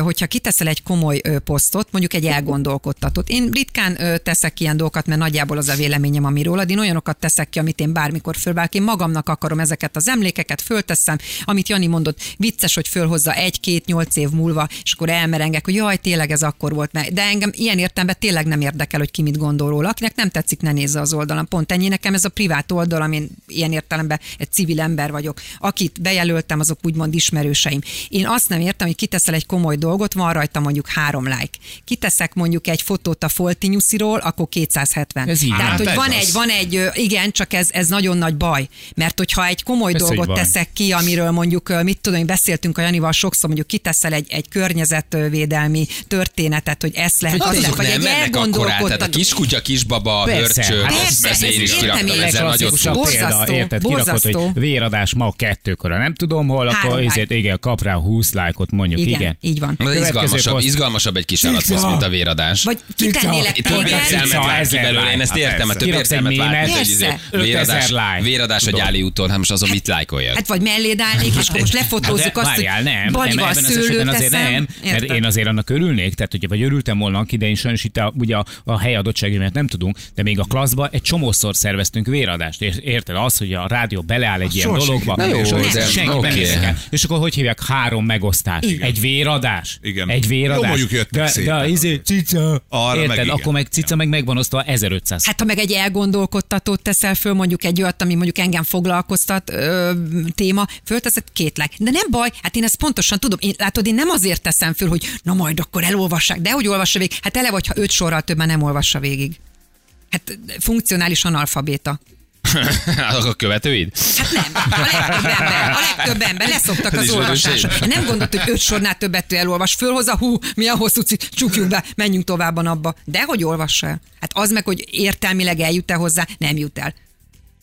Hogyha kiteszel egy komoly posztot, mondjuk egy elgondolkodtatót. Én ritkán teszek ilyen dolgokat, mert nagyjából az a véleményem, ami rólad. Én olyanokat teszek ki, amit én bármikor fölválok. Én magamnak akarom ezeket az emlékeket, fölteszem, amit Jani mondott, vicces, hogy fölhozza egy-két-nyolc év múlva, és akkor elmerengek, hogy jaj, tényleg ez akkor volt. Mert- De engem ilyen értelemben tényleg nem érdekel, hogy ki mit gondol róla. Akinek nem tetszik, ne nézze az oldalam. Pont ennyi nekem ez a privát oldal, amin ilyen értelemben egy civil ember vagyok. Akit bejelöltem, azok úgymond ismerőseim. Én azt nem értem, hogy kiteszel egy komoly dolgot, van rajta mondjuk három like. Kiteszek mondjuk egy fotót a Folti Nyusziról, akkor 270. Ez így. Tehát, Hát hogy van az. egy, van egy, igen, csak ez, ez nagyon nagy baj. Mert hogyha egy komoly Ez, dolgot teszek ki, amiről mondjuk, mit tudom, én beszéltünk a Janival sokszor, mondjuk kiteszel egy, egy környezetvédelmi történetet, hogy ezt lehet, Hát azt azok lehet, vagy nem egy mennek akkorát, tehát a kiskutya, kisbaba, Persze, hörcsög, hát persze, ezt én is ez kiraktam, ezzel fog. Borzasztó, érted, kirakod, borzasztó. hogy véradás ma kettőkor, nem tudom hol, akkor ezért, igen, kap rá 20 lájkot mondjuk, igen. Igen, így van. Izgalmasabb, izgalmasabb egy kis állatposzt, mint a véradás. Vagy kitennél egy Több ki ezer belőle, én ezt Hát értem, több mémet, mint hogy izé, Persze. 5000 véradás, véradás a gyáli úton, hát most azon mit lájkoljak? Hát vagy melléd állnék, és akkor most lefotózzuk azt, hogy nem, nem, Balival ebben az szőlőt esetben azért nem, mert én azért annak örülnék, tehát ugye, vagy örültem volna, aki, de én sajnos itt a, ugye a a hely adottsági miatt nem tudunk, de még a klasszba egy csomószor szerveztünk véradást. Ér- Érted? Az, hogy a rádió beleáll egy ilyen soha dologba, és jó, akkor de senki érdekel. És akkor hogy hívják? Három megosztás. Igen. Egy véradás. Igen. Egy véradás. Jó, jöttek de, de szépen izé, cica. Arra Érted? meg akkor meg cica meg megvan osztva 1500. Hát ha meg egy elgondolkodtatót teszel föl, mondjuk egy olyat, ami mondjuk engem foglalkoztat ö, téma, fölteszed két like. De nem baj, hát én ezt pontosan tudom. Én, látod, én nem azért teszem föl, hogy na majd akkor elolvassák, de hogy olvassa végig. Hát ele vagy, ha öt sorral többen nem olvassa végig. Hát funkcionális analfabéta. Azok a követőid? Hát nem, a legtöbb ember, a legtöbb ember leszoktak az olvasásra. örökség. Nem gondolt, hogy öt sornál többet elolvas, fölhozza, hú, mi a hosszú cikk, csukjuk be, menjünk tovább a napba. De hogy olvassa el? Hát az meg, hogy értelmileg eljut-e hozzá, nem jut el.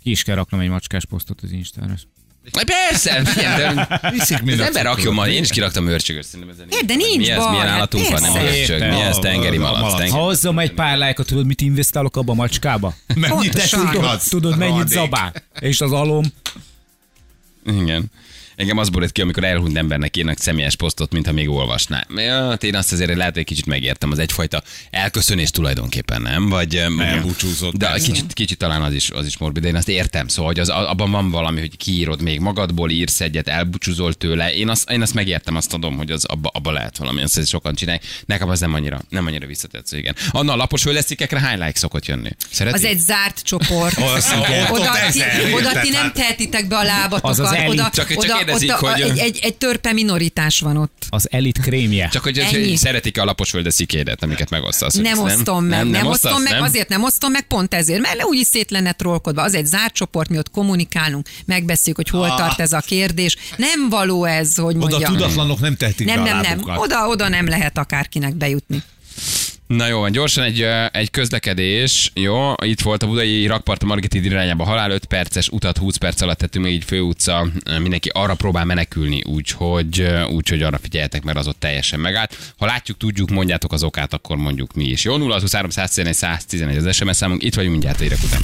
Ki is kell raknom egy macskás posztot az Instára. Persze, figyelj, de Viszik mind az ember rakjon majd, én is kiraktam mörcsögöt. szerintem ezen Érde, nincs. nincs mi ez, baj, milyen hát állatunk van, nem mörcsög, mi ez, tengeri malac. tengeri- Ha hozzam egy pár lájkot, tudod, mit investálok abba a macskába? Mennyit tudod? Tudod, mennyit zabál? És az alom. Igen. Engem az borít ki, amikor elhunyt embernek írnak személyes posztot, mintha még olvasná. Ja, hát én azt azért lehet, hogy kicsit megértem, az egyfajta elköszönés tulajdonképpen, nem? Vagy Elbúcsúzott. De kicsit, kicsit talán az is, az is morbid, de én azt értem. Szóval, hogy az, abban van valami, hogy kiírod még magadból, írsz egyet, elbúcsúzol tőle. Én azt, én azt megértem, azt tudom, hogy az abba, abba lehet valami, azt sokan csinálják. Nekem az nem annyira, nem annyira visszatetsző, igen. Anna a lapos földeszikekre hány like szokott jönni? Szereti? Az egy zárt csoport. Oda, ti, oda ti nem tehetitek be a lábatokat. Az az oda, Csak- csak oda, kérdezik, oda, hogy- egy, egy, egy törpe minoritás van ott. Az elit krémje. Csak hogy, hogy szeretik a lapos földeszikédet, amiket megosztasz. Nem osztom meg, nem, nem osztom meg, nem? azért nem osztom meg, pont ezért, mert úgy is szét lenne trollkodva. Az egy zárt csoport, mi ott kommunikálunk, megbeszéljük, hogy hol tart ez a kérdés. Nem való ez, hogy Oda mondjam. tudatlanok nem tehetik nem, be a nem, nem. Oda, oda nem lehet akárkinek bejutni. Na jó, van, gyorsan egy, egy közlekedés. Jó, itt volt a budai rakpart a Margit irányába halál, 5 perces utat 20 perc alatt tettünk még így főutca. Mindenki arra próbál menekülni, úgyhogy, ö, úgyhogy arra figyeljetek, mert az ott teljesen megállt. Ha látjuk, tudjuk, mondjátok az okát, akkor mondjuk mi is. Jó, 0 23 111 111 az SMS számunk, itt vagyunk mindjárt a hírek után.